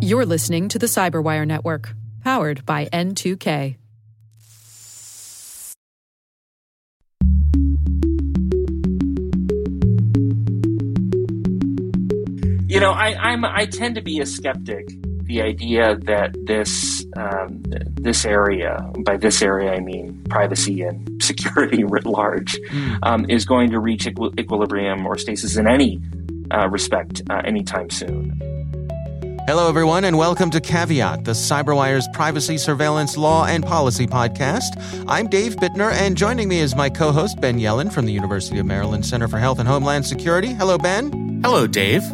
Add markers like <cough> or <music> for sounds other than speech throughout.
You're listening to the Cyberwire Network, powered by N2K. You know, I, I'm I tend to be a skeptic. The idea that this um, this area, by this area I mean privacy and <laughs> security writ large, mm. um, is going to reach equi- equilibrium or stasis in any uh, respect uh, anytime soon. Hello, everyone, and welcome to Caveat, the CyberWire's privacy, surveillance, law, and policy podcast. I'm Dave Bittner, and joining me is my co host, Ben Yelin from the University of Maryland Center for Health and Homeland Security. Hello, Ben. Hello, Dave.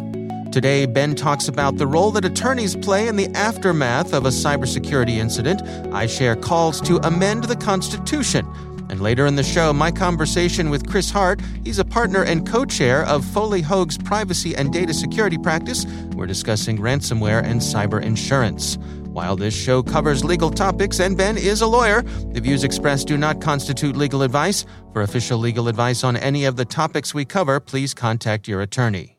Today, Ben talks about the role that attorneys play in the aftermath of a cybersecurity incident. I share calls to amend the Constitution. And later in the show, my conversation with Chris Hart. He's a partner and co chair of Foley Hoag's privacy and data security practice. We're discussing ransomware and cyber insurance. While this show covers legal topics and Ben is a lawyer, the views expressed do not constitute legal advice. For official legal advice on any of the topics we cover, please contact your attorney.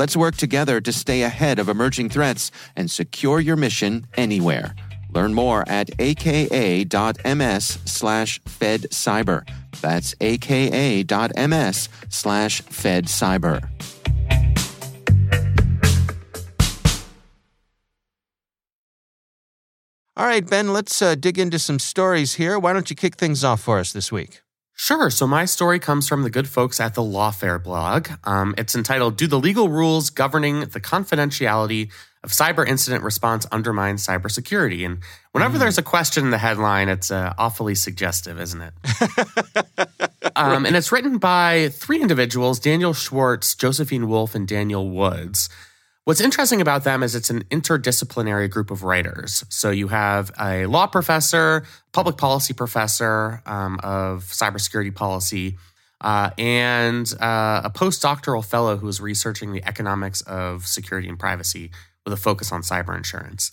Let's work together to stay ahead of emerging threats and secure your mission anywhere. Learn more at aka.ms slash fedcyber. That's aka.ms slash fedcyber. All right, Ben, let's uh, dig into some stories here. Why don't you kick things off for us this week? Sure. So my story comes from the good folks at the Lawfare blog. Um, it's entitled Do the Legal Rules Governing the Confidentiality of Cyber Incident Response Undermine Cybersecurity? And whenever mm. there's a question in the headline, it's uh, awfully suggestive, isn't it? <laughs> um, and it's written by three individuals Daniel Schwarcz, Josephine Wolff, and Daniel Woods. What's interesting about them is it's an interdisciplinary group of writers. So you have a law professor, public policy professor um, of cybersecurity policy, uh, and uh, a postdoctoral fellow who is researching the economics of security and privacy with a focus on cyber insurance.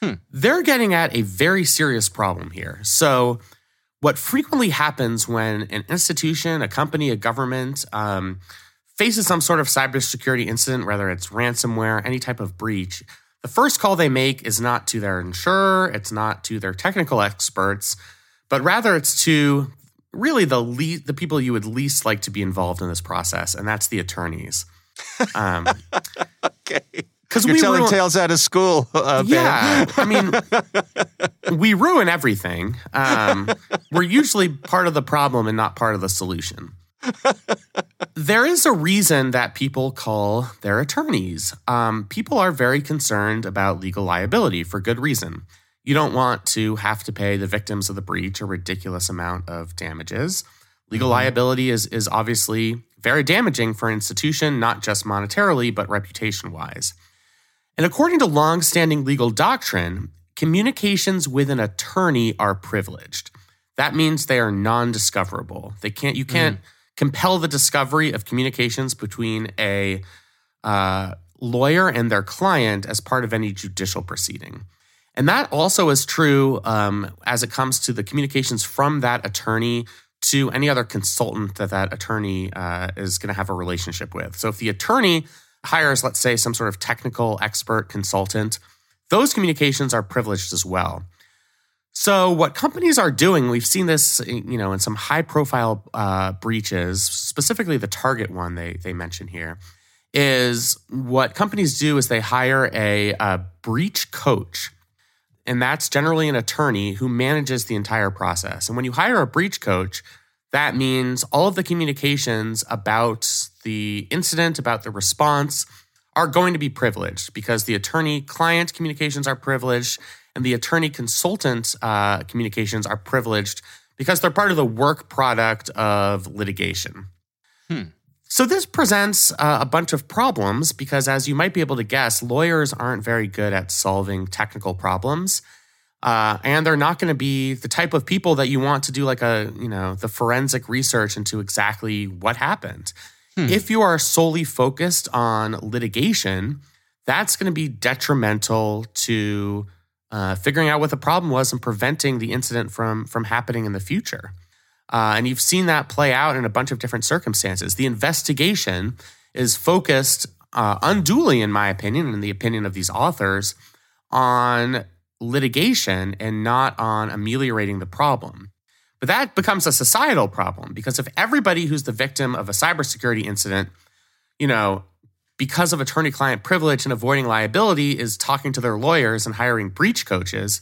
Hmm. They're getting at a very serious problem here. So, what frequently happens when an institution, a company, a government, um, faces some sort of cybersecurity incident, whether it's ransomware, any type of breach, the first call they make is not to their insurer, it's not to their technical experts, but rather it's to really the le- the people you would least like to be involved in this process, and that's the attorneys. Um, <laughs> okay. Because we telling ruin- tales out of school. Uh, yeah, I mean, <laughs> we ruin everything. Um, we're usually part of the problem and not part of the solution there is a reason that people call their attorneys. Um, people are very concerned about legal liability for good reason. You don't want to have to pay the victims of the breach a ridiculous amount of damages. Legal mm-hmm. liability is, is obviously very damaging for an institution, not just monetarily, but reputation wise. And according to longstanding legal doctrine, communications with an attorney are privileged. That means they are non discoverable. They can't, you can't. Mm compel the discovery of communications between a uh, lawyer and their client as part of any judicial proceeding. And that also is true um, as it comes to the communications from that attorney to any other consultant that that attorney uh, is going to have a relationship with. So if the attorney hires, let's say, some sort of technical expert consultant, those communications are privileged as well. So, what companies are doing, we've seen this, you know, in some high-profile uh, breaches, specifically the Target one they they mention here, is what companies do is they hire a, a breach coach, and that's generally an attorney who manages the entire process. And when you hire a breach coach, that means all of the communications about the incident, about the response, are going to be privileged because the attorney client communications are privileged and the attorney consultant uh, communications are privileged because they're part of the work product of litigation. Hmm. So, this presents uh, a bunch of problems because, as you might be able to guess, lawyers aren't very good at solving technical problems. Uh, and they're not going to be the type of people that you want to do like a you know the forensic research into exactly what happened hmm. if you are solely focused on litigation that's going to be detrimental to uh, figuring out what the problem was and preventing the incident from from happening in the future uh, and you've seen that play out in a bunch of different circumstances the investigation is focused uh, unduly in my opinion and in the opinion of these authors on litigation and not on ameliorating the problem. But that becomes a societal problem because if everybody who's the victim of a cybersecurity incident, you know, because of attorney client privilege and avoiding liability is talking to their lawyers and hiring breach coaches,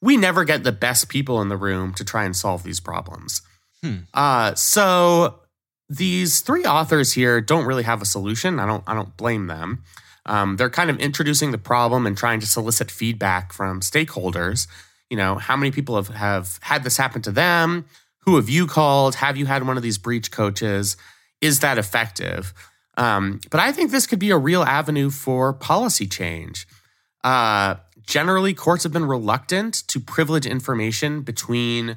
we never get the best people in the room to try and solve these problems. Hmm. Uh, so these three authors here don't really have a solution. I don't I don't blame them. Um, they're kind of introducing the problem and trying to solicit feedback from stakeholders. You know, how many people have, have had this happen to them? Who have you called? Have you had one of these breach coaches? Is that effective? Um, but I think this could be a real avenue for policy change. Uh, generally, courts have been reluctant to privilege information between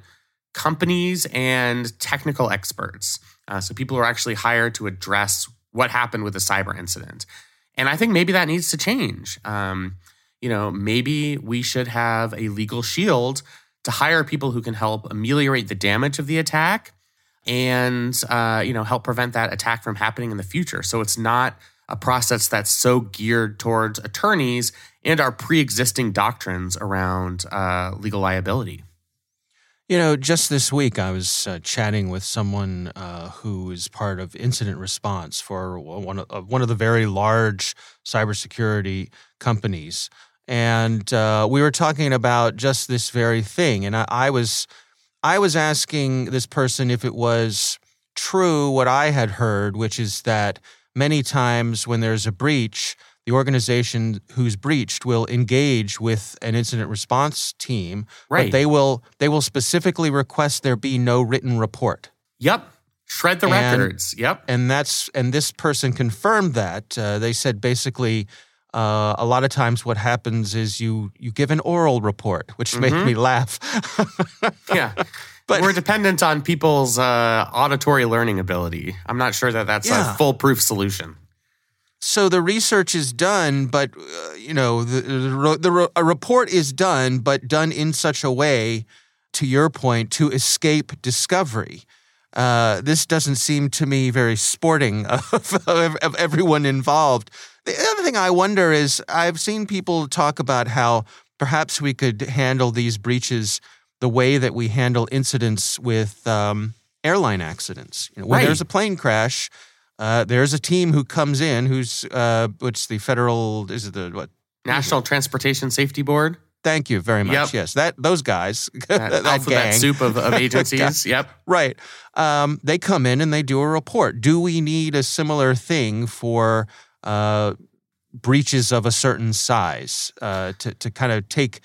companies and technical experts. Uh, so people are actually hired to address what happened with a cyber incident. And I think maybe that needs to change. Um, you know, maybe we should have a legal shield to hire people who can help ameliorate the damage of the attack and uh, you know help prevent that attack from happening in the future. So it's not a process that's so geared towards attorneys and our pre-existing doctrines around uh, legal liability. You know, just this week I was uh, chatting with someone uh, who is part of incident response for one of, one of the very large cybersecurity companies, and uh, we were talking about just this very thing. And I, I was I was asking this person if it was true what I had heard, which is that many times when there's a breach, the organization who's breached will engage with an incident response team, right. but they will they will specifically request there be no written report. Yep. Shred the and, records. Yep. And that's and this person confirmed that. Uh, they said basically uh, a lot of times what happens is you you give an oral report, which mm-hmm. made <laughs> me laugh. yeah. <laughs> But we're dependent on people's uh, auditory learning ability. I'm not sure that that's yeah. a foolproof solution. So the research is done, but uh, you know the, the, the, a report is done, but done in such a way, to your point, to escape discovery. Uh, this doesn't seem to me very sporting <laughs> of, of, of everyone involved. The other thing I wonder is I've seen people talk about how perhaps we could handle these breaches the way that we handle incidents with um, airline accidents. You know, when right. there's a plane crash, uh, there's a team who comes in who's uh, which the federal is it the what National Transportation Safety Board. Thank you very much. Yep. Yes, that those guys, <laughs> that, that soup of, of <laughs> agencies. yep. Right. Um, they come in and they do a report. Do we need a similar thing for uh, breaches of a certain size uh, to to kind of take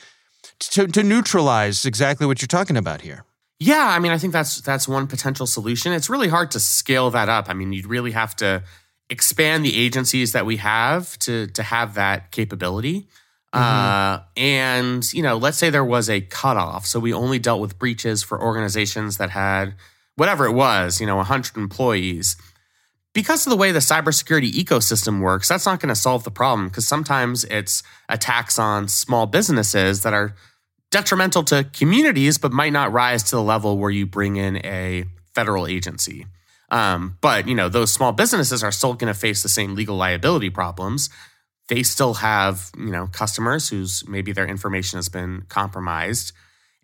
to, to neutralize exactly what you're talking about here? Yeah, I mean, I think that's that's one potential solution. It's really hard to scale that up. I mean, you'd really have to expand the agencies that we have to to have that capability. Mm-hmm. Uh, and you know, let's say there was a cutoff, so we only dealt with breaches for organizations that had whatever it was, you know, 100 employees. Because of the way the cybersecurity ecosystem works, that's not going to solve the problem because sometimes it's attacks on small businesses that are detrimental to communities, but might not rise to the level where you bring in a federal agency. Um, but you know, those small businesses are still going to face the same legal liability problems. They still have you know customers whose maybe their information has been compromised,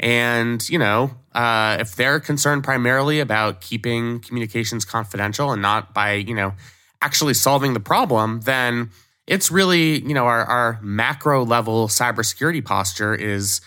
and you know uh, if they're concerned primarily about keeping communications confidential and not by you know actually solving the problem, then it's really you know our, our macro level cybersecurity posture is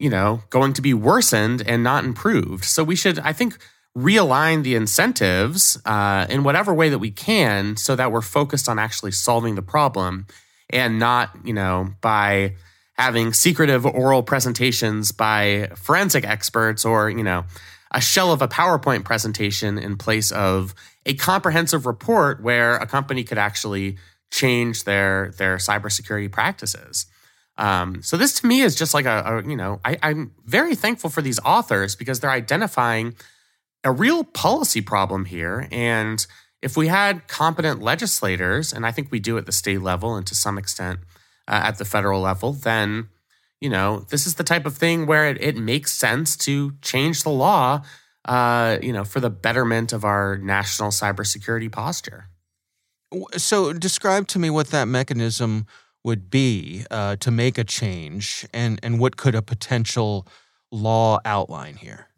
you know, going to be worsened and not improved. So we should, I think, realign the incentives uh, in whatever way that we can so that we're focused on actually solving the problem and not, you know, by having secretive oral presentations by forensic experts or, you know, a shell of a PowerPoint presentation in place of a comprehensive report where a company could actually change their their cybersecurity practices. Um, so this to me is just like a, a you know I, I'm very thankful for these authors because they're identifying a real policy problem here. And if we had competent legislators, and I think we do at the state level and to some extent uh, at the federal level, then you know this is the type of thing where it, it makes sense to change the law. Uh, you know, for the betterment of our national cybersecurity posture. So, describe to me what that mechanism would be uh, to make a change, and and what could a potential law outline here?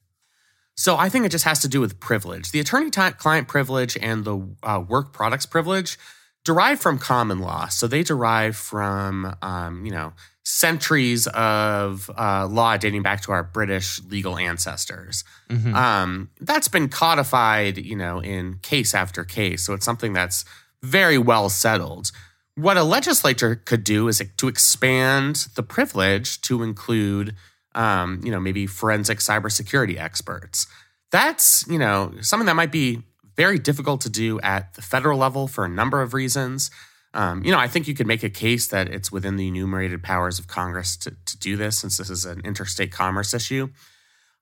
So, I think it just has to do with privilege. The attorney-client privilege and the uh, work products privilege derive from common law. So, they derive from um, you know centuries of uh, law dating back to our British legal ancestors. Mm-hmm. Um, that's been codified, you know, in case after case. So, it's something that's very well settled. What a legislature could do is to expand the privilege to include, um, you know, maybe forensic cybersecurity experts. That's, you know, something that might be very difficult to do at the federal level for a number of reasons. Um, you know, I think you could make a case that it's within the enumerated powers of Congress to, to do this, since this is an interstate commerce issue.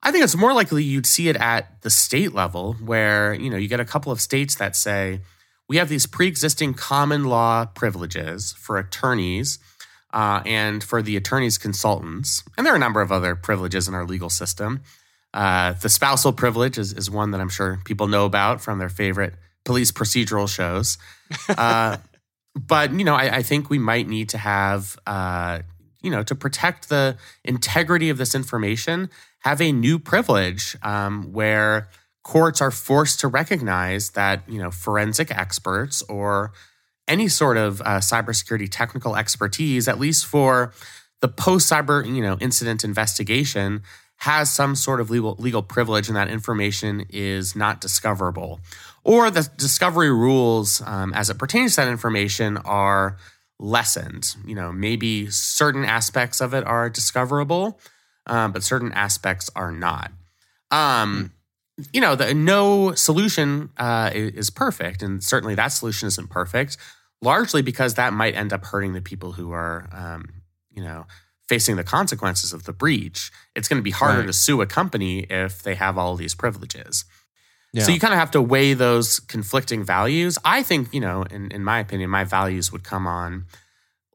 I think it's more likely you'd see it at the state level, where you know you get a couple of states that say, we have these pre-existing common law privileges for attorneys uh, and for the attorneys consultants and there are a number of other privileges in our legal system uh, the spousal privilege is, is one that i'm sure people know about from their favorite police procedural shows. <laughs> Uh, but you know I, I, think we might need to have uh, you know to protect the integrity of this information have a new privilege um, where courts are forced to recognize that you know forensic experts or any sort of uh, cybersecurity technical expertise, at least for the post cyber you know incident investigation, has some sort of legal legal privilege, and that information is not discoverable, or the discovery rules um, as it pertains to that information are lessened. You know, maybe certain aspects of it are discoverable, um, but certain aspects are not. Um, you know, the, no solution uh, is perfect, and certainly that solution isn't perfect. Largely because that might end up hurting the people who are, um, you know, facing the consequences of the breach. It's going to be harder right. to sue a company if they have all these privileges. Yeah. So you kind of have to weigh those conflicting values. I think, you know, in, in my opinion, my values would come on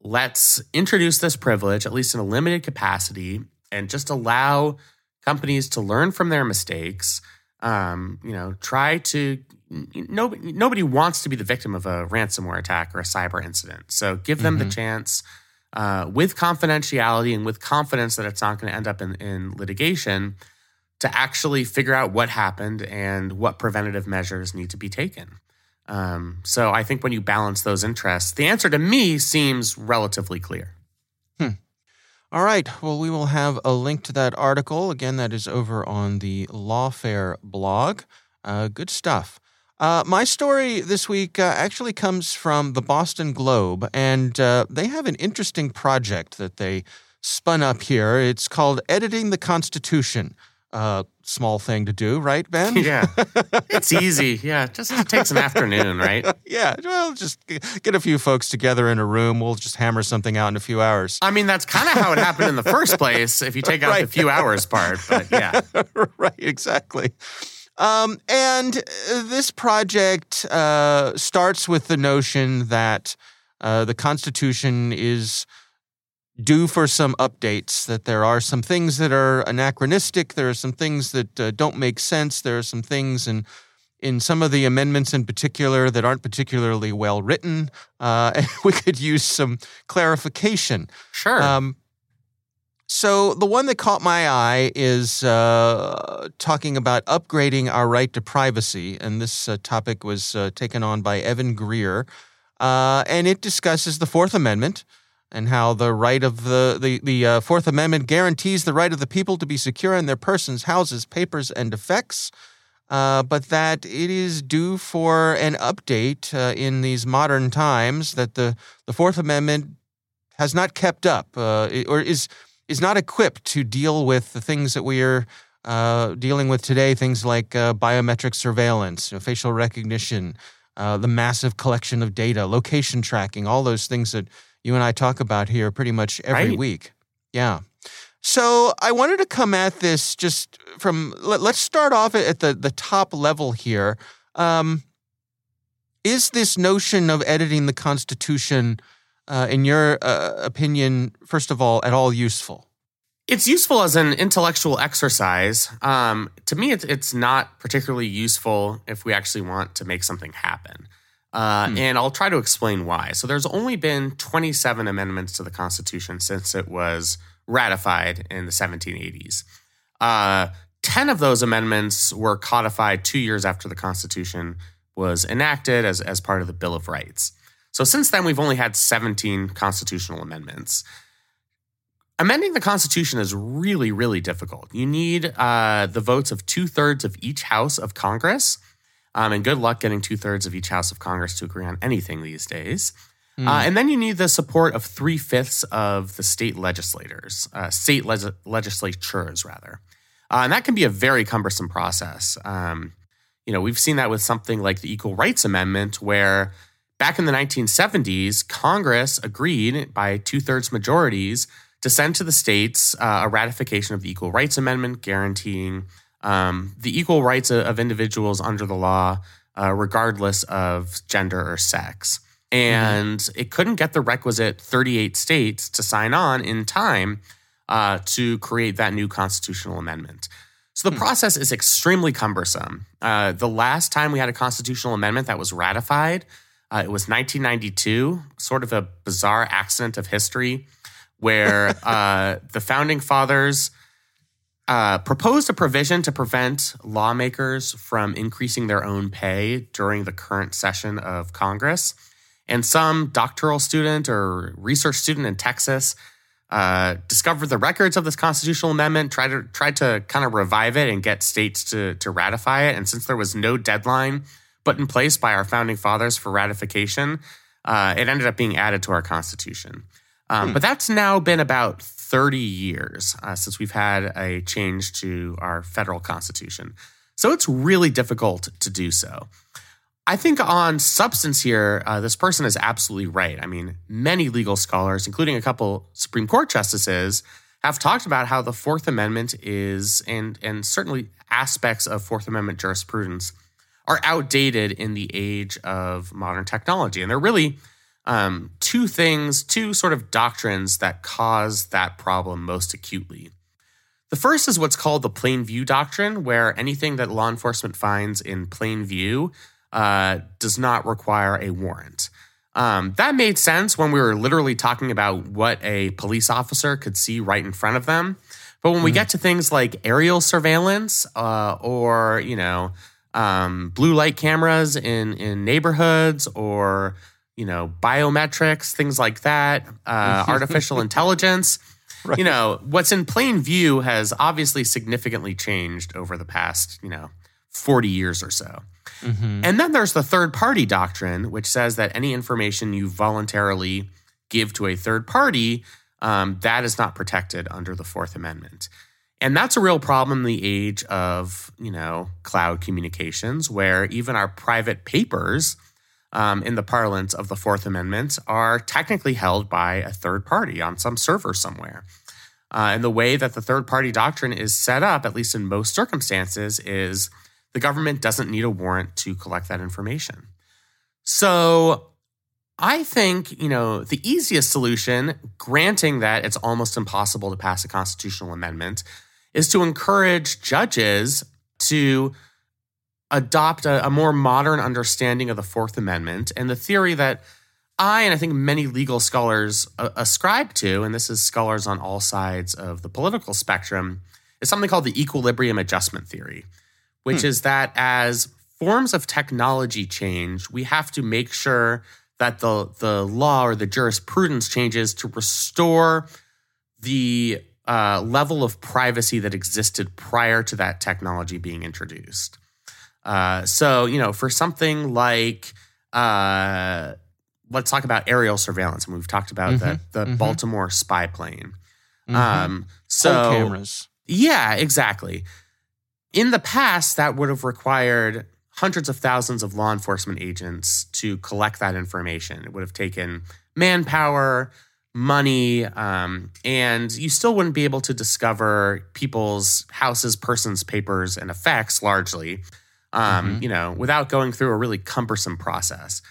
let's introduce this privilege, at least in a limited capacity, and just allow companies to learn from their mistakes um, you know, try to nobody nobody wants to be the victim of a ransomware attack or a cyber incident. So give them mm-hmm. the chance uh, with confidentiality and with confidence that it's not going to end up in, in litigation to actually figure out what happened and what preventative measures need to be taken. Um, so I think when you balance those interests, the answer to me seems relatively clear. All right. Well, we will have a link to that article. Again, that is over on the Lawfare blog. Uh, good stuff. Uh, my story this week uh, actually comes from the Boston Globe, and uh, they have an interesting project that they spun up here. It's called Editing the Constitution uh, small thing to do, right, Ben? <laughs> Yeah, it's easy. Yeah, just it takes an afternoon, right? <laughs> yeah, well, just get a few folks together in a room. We'll just hammer something out in a few hours. I mean, that's kind of how it happened in the first place. If you take out <laughs> right. the few hours part, but yeah, right, exactly. Um, and uh, this project uh, starts with the notion that uh, the Constitution is due for some updates, that there are some things that are anachronistic, there are some things that uh, don't make sense, there are some things in in some of the amendments in particular that aren't particularly well written, uh, <laughs> and we could use some clarification. Sure. Um, so the one that caught my eye is uh, talking about upgrading our right to privacy, and this uh, topic was uh, taken on by Evan Greer, uh, and it discusses the Fourth Amendment and how the right of the the, the uh, Fourth Amendment guarantees the right of the people to be secure in their persons, houses, papers, and effects, uh, but that it is due for an update in these modern times. That the the Fourth Amendment has not kept up, or is is not equipped to deal with the things that we are uh, dealing with today things like uh, biometric surveillance, you know, facial recognition, uh, the massive collection of data, location tracking, all those things that you and I talk about here pretty much every Right. week. Yeah. So I wanted to come at this just from let, us start off at the the top level here. Um, is this notion of editing the Constitution, uh, in your uh, opinion, first of all, at all useful? It's useful as an intellectual exercise. Um, to me, it's, it's not particularly useful if we actually want to make something happen. Uh, And I'll try to explain why. So, there's only been 27 amendments to the Constitution since it was ratified in the 1780s. Uh, 10 of those amendments were codified two years after the Constitution was enacted as, as part of the Bill of Rights. So, since then, we've only had 17 constitutional amendments amending the Constitution is really, really difficult. You need uh, the votes of two thirds of each House of Congress. Um, and good luck getting two thirds of each House of Congress to agree on anything these days. Uh, and then you need the support of three fifths of the state legislators, uh, state leg- legislatures, rather. Uh, and that can be a very cumbersome process. Um, you know, we've seen that with something like the Equal Rights Amendment, where back in the 1970s, Congress agreed by two thirds majorities to send to the states uh, a ratification of the Equal Rights Amendment, guaranteeing um, the equal rights of, of individuals under the law, uh, regardless of gender or sex. And it couldn't get the requisite 38 states to sign on in time uh, to create that new constitutional amendment. So the process is extremely cumbersome. Uh, the last time we had a constitutional amendment that was ratified, uh, it was 1992, sort of a bizarre accident of history where <laughs> uh, the founding fathers uh, proposed a provision to prevent lawmakers from increasing their own pay during the current session of Congress. And some doctoral student or research student in Texas uh, discovered the records of this constitutional amendment, tried to tried to kind of revive it and get states to to ratify it. And since there was no deadline put in place by our founding fathers for ratification, uh, it ended up being added to our constitution. Um, But that's now been about 30 years uh, since we've had a change to our federal constitution. So it's really difficult to do so. I think on substance here, uh, this person is absolutely right. I mean, many legal scholars, including a couple Supreme Court justices, have talked about how the Fourth Amendment is, and and certainly aspects of Fourth Amendment jurisprudence are outdated in the age of modern technology, and they're really um, two things, two sort of doctrines that cause that problem most acutely. The first is what's called the plain view doctrine, where anything that law enforcement finds in plain view uh, does not require a warrant. Um, that made sense when we were literally talking about what a police officer could see right in front of them. But when we get to things like aerial surveillance uh, or, you know, um, blue light cameras in, in neighborhoods or, you know, biometrics, things like that, uh, <laughs> artificial intelligence, right. you know, what's in plain view has obviously significantly changed over the past, you know, 40 years or so. And then there's the third party doctrine, which says that any information you voluntarily give to a third party, um, that is not protected under the Fourth Amendment. And that's a real problem in the age of, you know, cloud communications, where even our private papers, um, in the parlance of the Fourth Amendment, are technically held by a third party on some server somewhere. Uh, and the way that the third party doctrine is set up, at least in most circumstances, is the government doesn't need a warrant to collect that information. So I think, you know, the easiest solution, granting that it's almost impossible to pass a constitutional amendment, is to encourage judges to adopt a, a more modern understanding of the Fourth Amendment and the theory that I and I think many legal scholars uh, ascribe to, and this is scholars on all sides of the political spectrum, is something called the equilibrium adjustment theory, which is that as forms of technology change, we have to make sure that the the law or the jurisprudence changes to restore the uh, level of privacy that existed prior to that technology being introduced. Uh, so, you know, for something like, uh, let's talk about aerial surveillance, and we've talked about the, the Baltimore spy plane. Um, so Whole cameras. yeah, exactly. in the past, that would have required hundreds of thousands of law enforcement agents to collect that information. It would have taken manpower, money, um, and you still wouldn't be able to discover people's houses, persons, papers, and effects largely, um, mm-hmm. you know, without going through a really cumbersome process.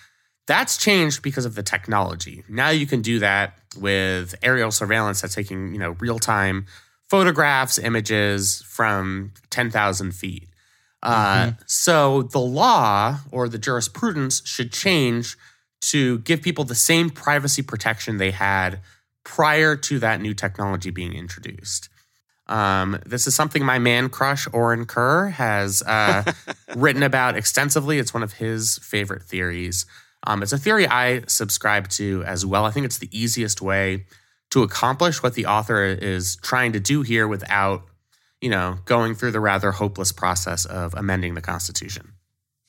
That's changed because of the technology. Now you can do that with aerial surveillance that's taking, you know, real time photographs, images from 10,000 feet. Uh, mm-hmm. so the law or the jurisprudence should change to give people the same privacy protection they had prior to that new technology being introduced. Um, this is something my man crush Orin Kerr has uh, <laughs> written about extensively. It's one of his favorite theories. Um, it's a theory I subscribe to as well. I think it's the easiest way to accomplish what the author is trying to do here without, you know, going through the rather hopeless process of amending the Constitution.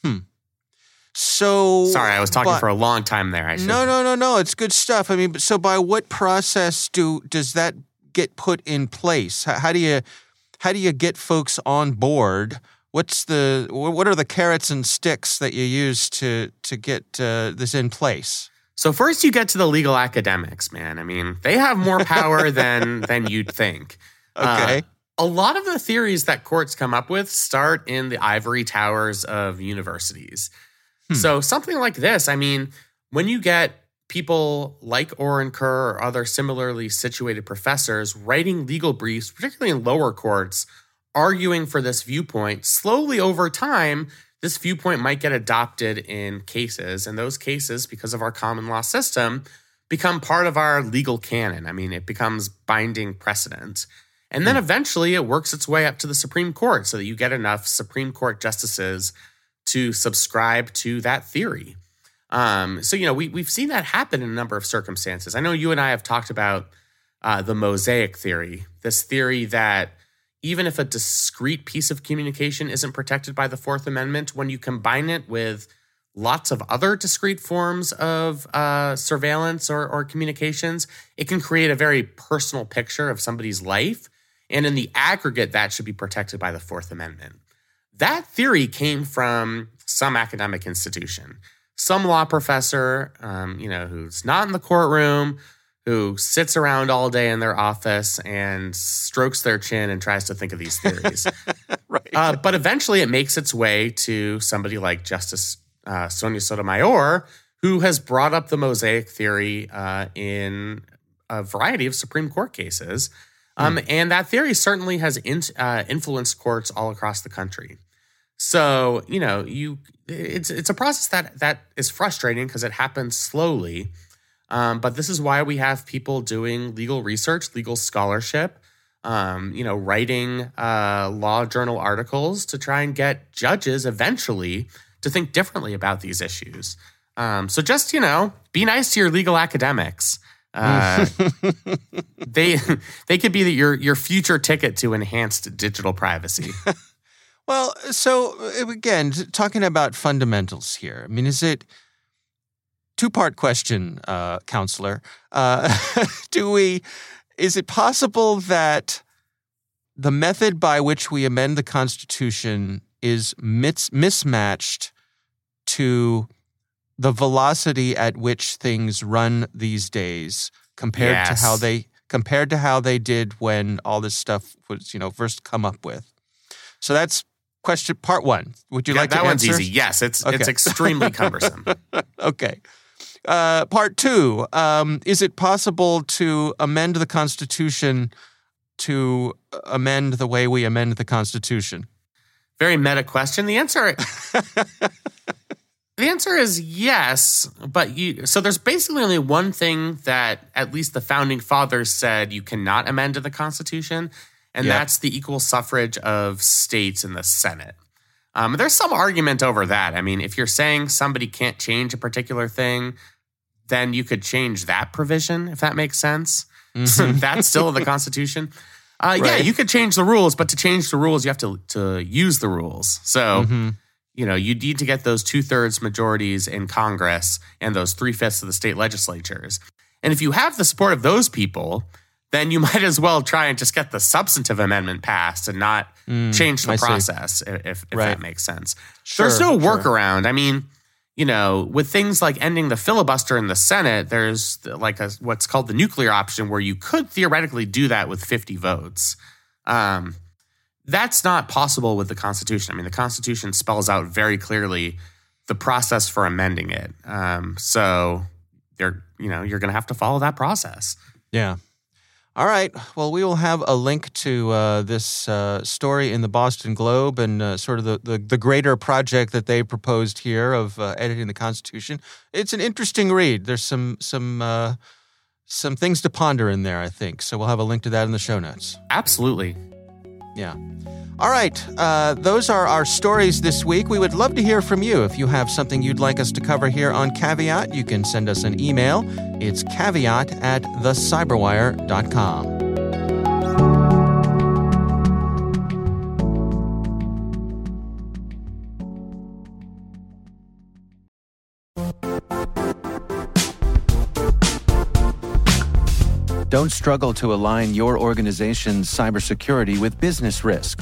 Hmm. So sorry, I was talking but, for a long time there. I no, no, no, no. It's good stuff. I mean, so by what process do does that get put in place? How, how do you how do you get folks on board? What's the what are the carrots and sticks that you use to to get uh, this in place? So first, you get to the legal academics, man. I mean, they have more power <laughs> than than you'd think. Okay. Uh, a lot of the theories that courts come up with start in the ivory towers of universities. Hmm. So something like this, I mean, when you get people like Orin Kerr or other similarly situated professors writing legal briefs, particularly in lower courts, arguing for this viewpoint, slowly over time, this viewpoint might get adopted in cases. And those cases, because of our common law system, become part of our legal canon. I mean, it becomes binding precedent. And then hmm. eventually it works its way up to the Supreme Court so that you get enough Supreme Court justices to subscribe to that theory. Um, so, you know, we, we've seen that happen in a number of circumstances. I know you and I have talked about uh, the mosaic theory, this theory that even if a discrete piece of communication isn't protected by the Fourth Amendment, when you combine it with lots of other discrete forms of uh, surveillance or, or communications, it can create a very personal picture of somebody's life. And in the aggregate, that should be protected by the Fourth Amendment. That theory came from some academic institution, some law professor, um, you know, who's not in the courtroom, who sits around all day in their office and strokes their chin and tries to think of these theories. <laughs> right. Uh, but eventually, it makes its way to somebody like Justice uh, Sonia Sotomayor, who has brought up the mosaic theory uh, in a variety of Supreme Court cases. Um, mm. And that theory certainly has in, uh, influenced courts all across the country. So you know, you it's it's a process that that is frustrating because it happens slowly. Um, but this is why we have people doing legal research, legal scholarship, um, you know, writing uh, law journal articles to try and get judges eventually to think differently about these issues. Um, so just you know, be nice to your legal academics. Uh, <laughs> they <laughs> they could be the, your your future ticket to enhanced digital privacy. <laughs> well, so uh, again, talking about fundamentals here. I mean, is it two part question, uh, counselor? Uh, <laughs> do we? Is it possible that the method by which we amend the Constitution is mis- mismatched to the velocity at which things run these days compared yes. to how they compared to how they did when all this stuff was you know first come up with. So that's question part one. Would you yeah, like that to one's easy? Yes, it's okay. it's extremely <laughs> cumbersome. okay. Uh, part two: um, Is it possible to amend the Constitution to amend the way we amend the Constitution? Very meta question. The answer <laughs> The answer is yes, but you so there's basically only one thing that at least the founding fathers said you cannot amend to the Constitution, and yep. that's the equal suffrage of states in the Senate. Um, there's some argument over that. I mean, if you're saying somebody can't change a particular thing, then you could change that provision, if that makes sense. <laughs> Mm-hmm. that's still in the <laughs> Constitution. Uh, right. Yeah, you could change the rules, but to change the rules, you have to to use the rules. So. Mm-hmm you know, you need to get those two thirds majorities in Congress and those three fifths of the state legislatures. And if you have the support of those people, then you <laughs> might as well try and just get the substantive amendment passed and not mm, change the I process, see. if, if right. that makes sense. Sure, There's no workaround. Sure. I mean, you know, with things like ending the filibuster in the Senate, there's like a, what's called the nuclear option, where you could theoretically do that with 50 votes. Um, that's not possible with the Constitution. I mean, the Constitution spells out very clearly the process for amending it. Um, so you're, you know, you're going to have to follow that process. Yeah. All right. Well, we will have a link to uh, this uh, story in the Boston Globe and uh, sort of the, the, the, greater project that they proposed here of uh, editing the Constitution. It's an interesting read. There's some some uh, some things to ponder in there, I think. So we'll have a link to that in the show notes. Absolutely. Yeah. All right, uh, those are our stories this week. We would love to hear from you. If you have something you'd like us to cover here on Caveat, you can send us an email. It's caveat at thecyberwire.com. Don't struggle to align your organization's cybersecurity with business risk.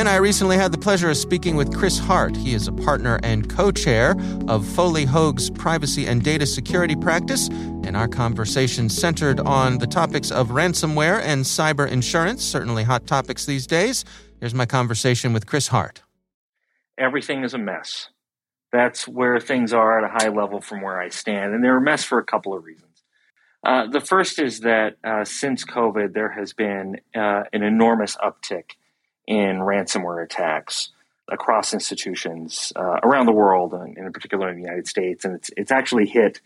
Ben, I recently had the pleasure of speaking with Chris Hart. He is a partner and co chair of Foley Hoag's privacy and data security practice, and our conversation centered on the topics of ransomware and cyber insurance, certainly hot topics these days. Here's my conversation with Chris Hart. Everything is a mess. That's where things are at a high level from where I stand, and they're a mess for a couple of reasons. Uh, the first is that uh, since COVID, there has been uh, an enormous uptick in ransomware attacks across institutions uh, around the world, and in particular in the United States. And it's it's actually hit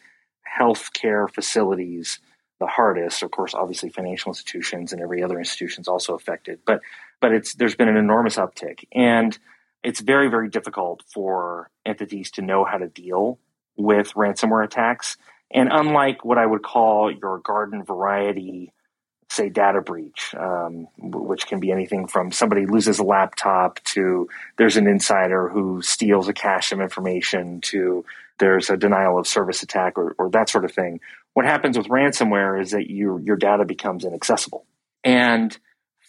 healthcare facilities the hardest. Of course, obviously financial institutions and every other institution is also affected. But but it's there's been an enormous uptick, and it's very very difficult for entities to know how to deal with ransomware attacks. And unlike what I would call your garden variety say data breach, um, which can be anything from somebody loses a laptop to there's an insider who steals a cache of information to there's a denial of service attack or, or that sort of thing. What happens with ransomware is that your your data becomes inaccessible. And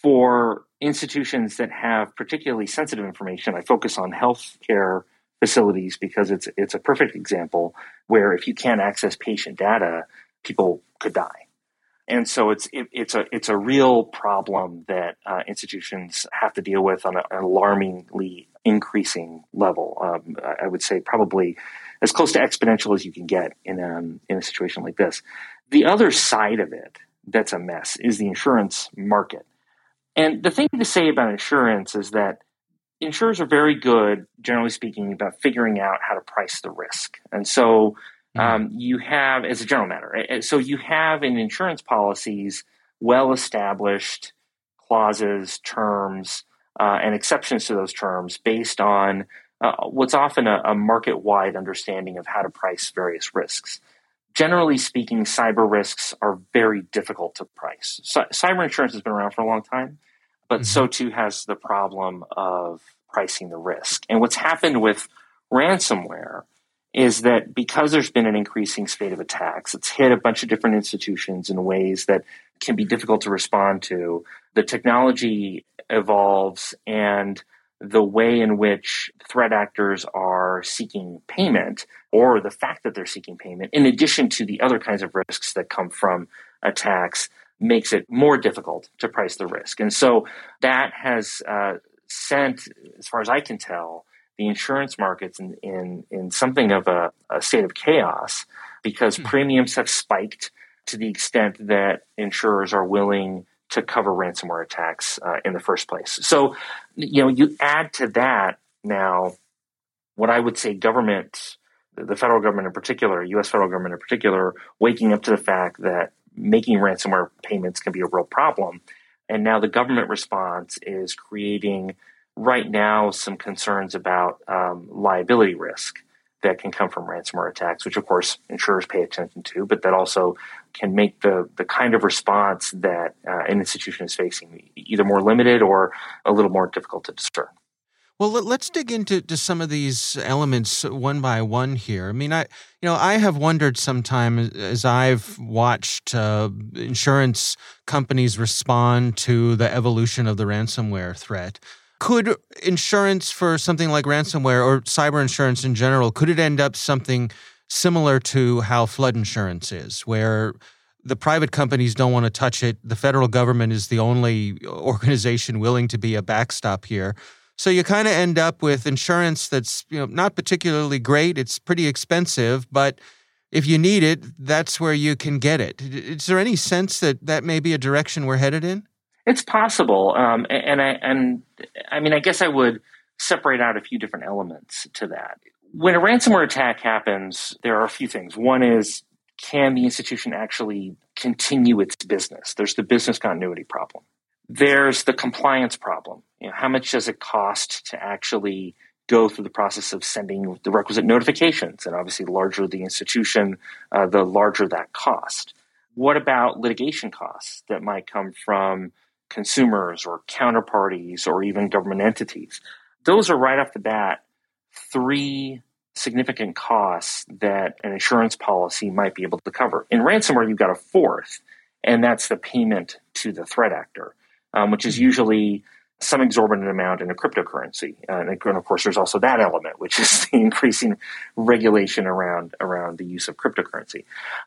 for institutions that have particularly sensitive information, I focus on healthcare facilities because it's it's a perfect example where if you can't access patient data, people could die and so it's it, it's a it's a real problem that uh, institutions have to deal with on a, an alarmingly increasing level. Um, I would say probably as close to exponential as you can get in um, in a situation like this. The other side of it that's a mess is the insurance market. And the thing to say about insurance is that insurers are very good, generally speaking, about figuring out how to price the risk. And so. Um, you have, as a general matter, so you have in insurance policies well established clauses, terms, uh, and exceptions to those terms based on uh, what's often a, a market wide understanding of how to price various risks. Generally speaking, cyber risks are very difficult to price. So, cyber insurance has been around for a long time, but mm-hmm. so too has the problem of pricing the risk. And what's happened with ransomware is that because there's been an increasing spate of attacks, it's hit a bunch of different institutions in ways that can be difficult to respond to. The technology evolves and the way in which threat actors are seeking payment or the fact that they're seeking payment, in addition to the other kinds of risks that come from attacks, makes it more difficult to price the risk. And so that has uh, sent, as far as I can tell, the insurance markets in, in, in something of a, a state of chaos because hmm. premiums have spiked to the extent that insurers are willing to cover ransomware attacks uh, in the first place. So, you know, you add to that now what I would say government, the federal government in particular, U.S. federal government in particular, waking up to the fact that making ransomware payments can be a real problem. And now the government response is creating right now some concerns about um, liability risk that can come from ransomware attacks, which of course insurers pay attention to, but that also can make the, the kind of response that uh, an institution is facing either more limited or a little more difficult to discern. Well, let's dig into to some of these elements one by one here. I mean, I you know I have wondered sometimes as I've watched uh, insurance companies respond to the evolution of the ransomware threat. Could insurance for something like ransomware or cyber insurance in general could it end up something similar to how flood insurance is, where the private companies don't want to touch it. The federal government is the only organization willing to be a backstop here. So you kind of end up with insurance that's you know not particularly great. It's pretty expensive, but if you need it, that's where you can get it. Is there any sense that that may be a direction we're headed in? It's possible, um, and I and I mean I guess I would separate out a few different elements to that. When a ransomware attack happens, there are a few things. One is can the institution actually continue its business? There's the business continuity problem. There's the compliance problem. You know, how much does it cost to actually go through the process of sending the requisite notifications? And obviously, the larger the institution, uh, the larger that cost. What about litigation costs that might come from consumers or counterparties or even government entities? Those are right off the bat three significant costs that an insurance policy might be able to cover. In ransomware, you've got a fourth, and that's the payment to the threat actor, um, which is mm-hmm. usually some exorbitant amount in a cryptocurrency. Uh, and of course, there's also that element, which <laughs> is the increasing regulation around around the use of cryptocurrency.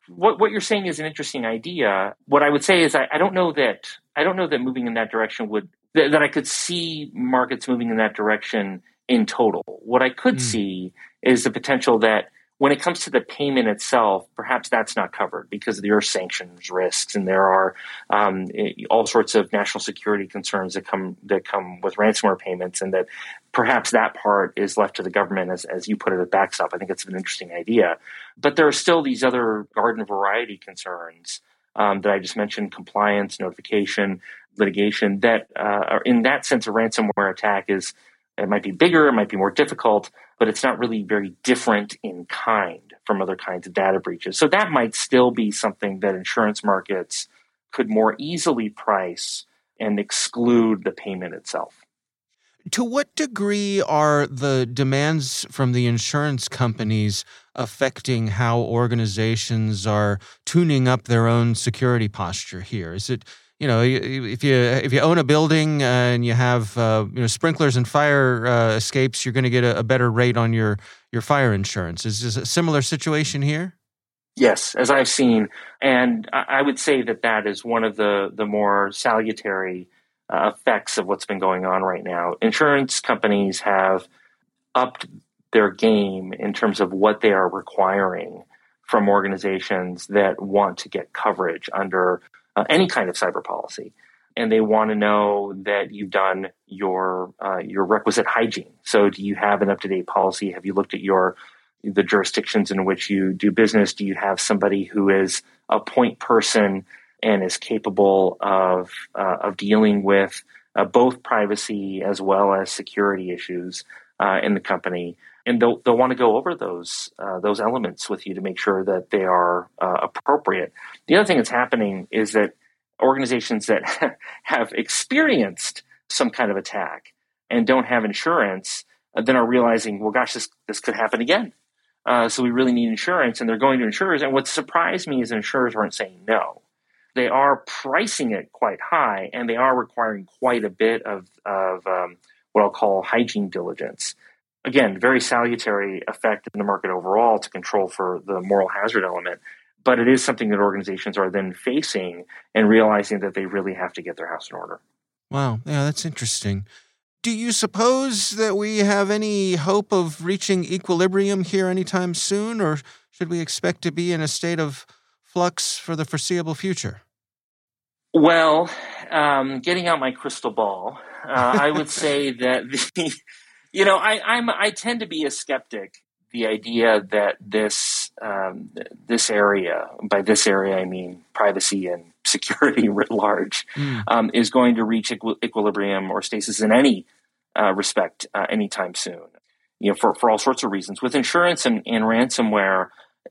What what you're saying is an interesting idea. What I would say is I, I don't know that I don't know that moving in that direction would that, that I could see markets moving in that direction in total. What I could mm. see is the potential that when it comes to the payment itself, perhaps that's not covered because there are sanctions risks and there are um, all sorts of national security concerns that come that come with ransomware payments, and that perhaps that part is left to the government as, as you put it, a backstop. I think it's an interesting idea, but there are still these other garden variety concerns um, that I just mentioned: compliance, notification, litigation. That uh, are in that sense, a ransomware attack is it might be bigger, it might be more difficult, but it's not really very different in kind from other kinds of data breaches. So that might still be something that insurance markets could more easily price and exclude the payment itself. To what degree are the demands from the insurance companies affecting how organizations are tuning up their own security posture here? Is it you know, if you if you own a building and you have uh, you know sprinklers and fire uh, escapes, you're going to get a, a, better rate on your your fire insurance. Is this a similar situation here? Yes, as I've seen, and I would say that that is one of the the more salutary uh, effects of what's been going on right now. Insurance companies have upped their game in terms of what they are requiring from organizations that want to get coverage under uh, any kind of cyber policy. And they want to know that you've done your uh, your requisite hygiene. So, do you have an up to date policy? Have you looked at your the jurisdictions in which you do business? Do you have somebody who is a point person and is capable of uh, of dealing with uh, both privacy as well as security issues uh, in the company? And they'll they'll want to go over those uh, those elements with you to make sure that they are uh, appropriate. The other thing that's happening is that organizations that <laughs> have experienced some kind of attack and don't have insurance uh, then are realizing, well, gosh, this this could happen again. Uh, so we really need insurance, and they're going to insurers. And what surprised me is insurers aren't saying no. They are pricing it quite high, and they are requiring quite a bit of of um, what I'll call hygiene diligence. Again, very salutary effect in the market overall to control for the moral hazard element. But it is something that organizations are then facing and realizing that they really have to get their house in order. Wow. Yeah, that's interesting. Do you suppose that we have any hope of reaching equilibrium here anytime soon, or should we expect to be in a state of flux for the foreseeable future? Well, um, getting out my crystal ball, uh, I would <laughs> say that the, you know, I, I'm I tend to be a skeptic. The idea that this um, this area, by this area I mean privacy and <laughs> security writ large, mm. um, is going to reach equi- equilibrium or stasis in any uh, respect uh, anytime soon. You know, for for all sorts of reasons. With insurance and, and ransomware,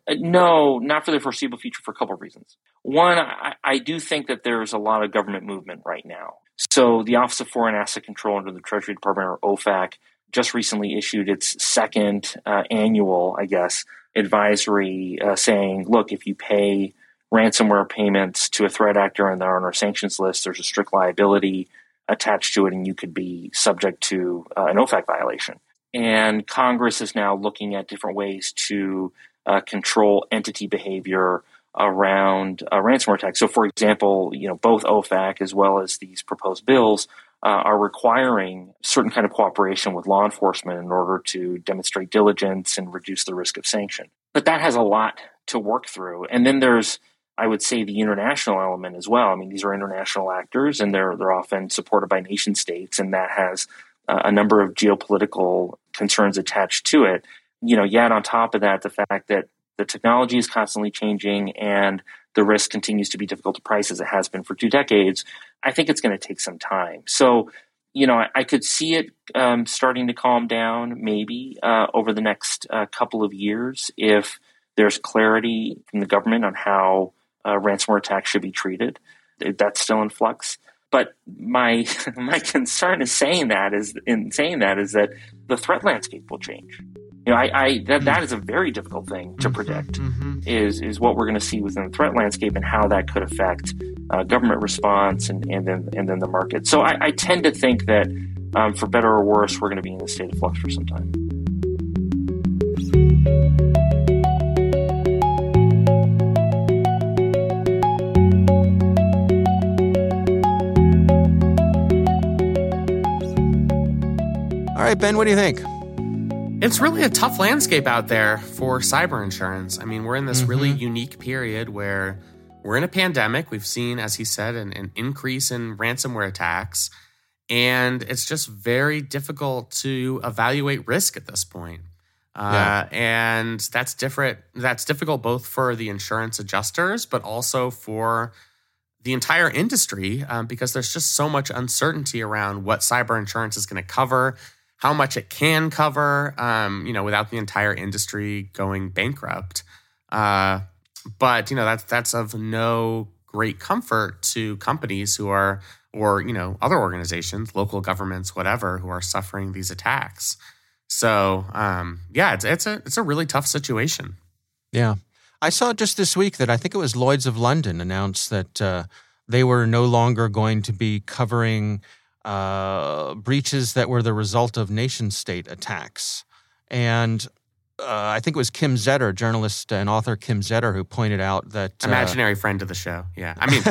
uh, no, not for the foreseeable future for a couple of reasons. One, I, I, do think that there's a lot of government movement right now. So the Office of Foreign Asset Control under the Treasury Department, or OFAC, just recently issued its second uh, annual, I guess, advisory uh, saying, look, if you pay ransomware payments to a threat actor and they're on our sanctions list, there's a strict liability attached to it, and you could be subject to uh, an OFAC violation. And Congress is now looking at different ways to uh, control entity behavior around ransomware attacks. So, for example, you know both OFAC as well as these proposed bills uh, are requiring certain kind of cooperation with law enforcement in order to demonstrate diligence and reduce the risk of sanction. But that has a lot to work through. And then there's, I would say, the international element as well. I mean, these are international actors, and they're they're often supported by nation states, and that has uh, a number of geopolitical concerns attached to it you know, yet on top of that, the fact that the technology is constantly changing and the risk continues to be difficult to price as it has been for two decades, I think it's going to take some time. So, you know, I, I could see it um, starting to calm down maybe uh, over the next uh, couple of years if there's clarity from the government on how uh, ransomware attacks should be treated. That's still in flux. But my <laughs> my concern is saying that is in saying that is that the threat landscape will change. You know, I, I that, that is a very difficult thing to mm-hmm. predict. Mm-hmm. Is is what we're going to see within the threat landscape and how that could affect uh, government response and, and then and then the market. So I, I tend to think that um, for better or worse, we're going to be in a state of flux for some time. All right, Ben, what do you think? It's really a tough landscape out there for cyber insurance. I mean, we're in this mm-hmm. really unique period where we're in a pandemic. We've seen, as he said, an, an increase in ransomware attacks. And it's just very difficult to evaluate risk at this point. Uh, yeah. and that's different. That's difficult both for the insurance adjusters, but also for the entire industry um, because there's just so much uncertainty around what cyber insurance is going to cover how much it can cover, um, you know, without the entire industry going bankrupt. Uh, but you know, that's that's of no great comfort to companies who are, or you know, other organizations, local governments, whatever, who are suffering these attacks. So, um, yeah, it's it's a it's a really tough situation. Yeah, I saw just this week that I think it was Lloyd's of London announced that uh, they were no longer going to be covering uh, breaches that were the result of nation state attacks. And uh, I think it was Kim Zetter, journalist and author Kim Zetter, who pointed out that uh, imaginary friend of the show. Yeah, I mean,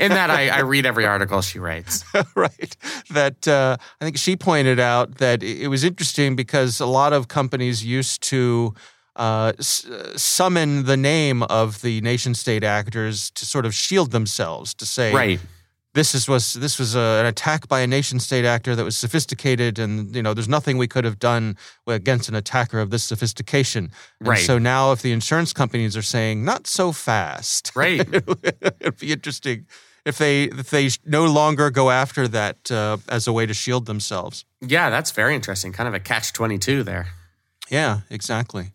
in that I, I, read every article she writes. <laughs> right. That uh, I think she pointed out that it was interesting because a lot of companies used to uh, s- summon the name of the nation state actors to sort of shield themselves to say, right this is, was this was a, an attack by a nation state actor that was sophisticated, and you know there's nothing we could have done against an attacker of this sophistication. And right. So now, if the insurance companies are saying not so fast, <laughs> right, it'd be interesting if they if they no longer go after that uh, as a way to shield themselves. Yeah, that's very interesting. Kind of a catch twenty two there. Yeah, exactly.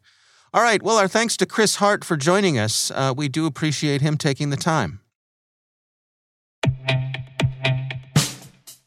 All right. Well, our thanks to Chris Hart for joining us. Uh, we do appreciate him taking the time.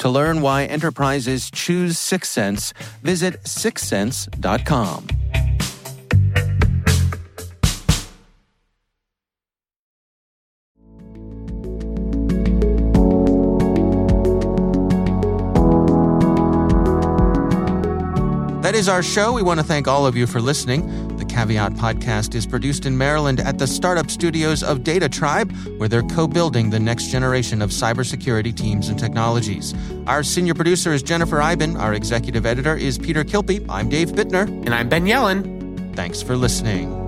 To learn why enterprises choose Syxsense, visit syxsense.com. That is our show. We want to thank all of you for listening. Caveat podcast is produced in Maryland at the startup studios of Data Tribe, where they're co building the next generation of cybersecurity teams and technologies. Our senior producer is Jennifer Eiben. Our executive editor is Peter Kilpe. I'm Dave Bittner. And I'm Ben Yelin. Thanks for listening.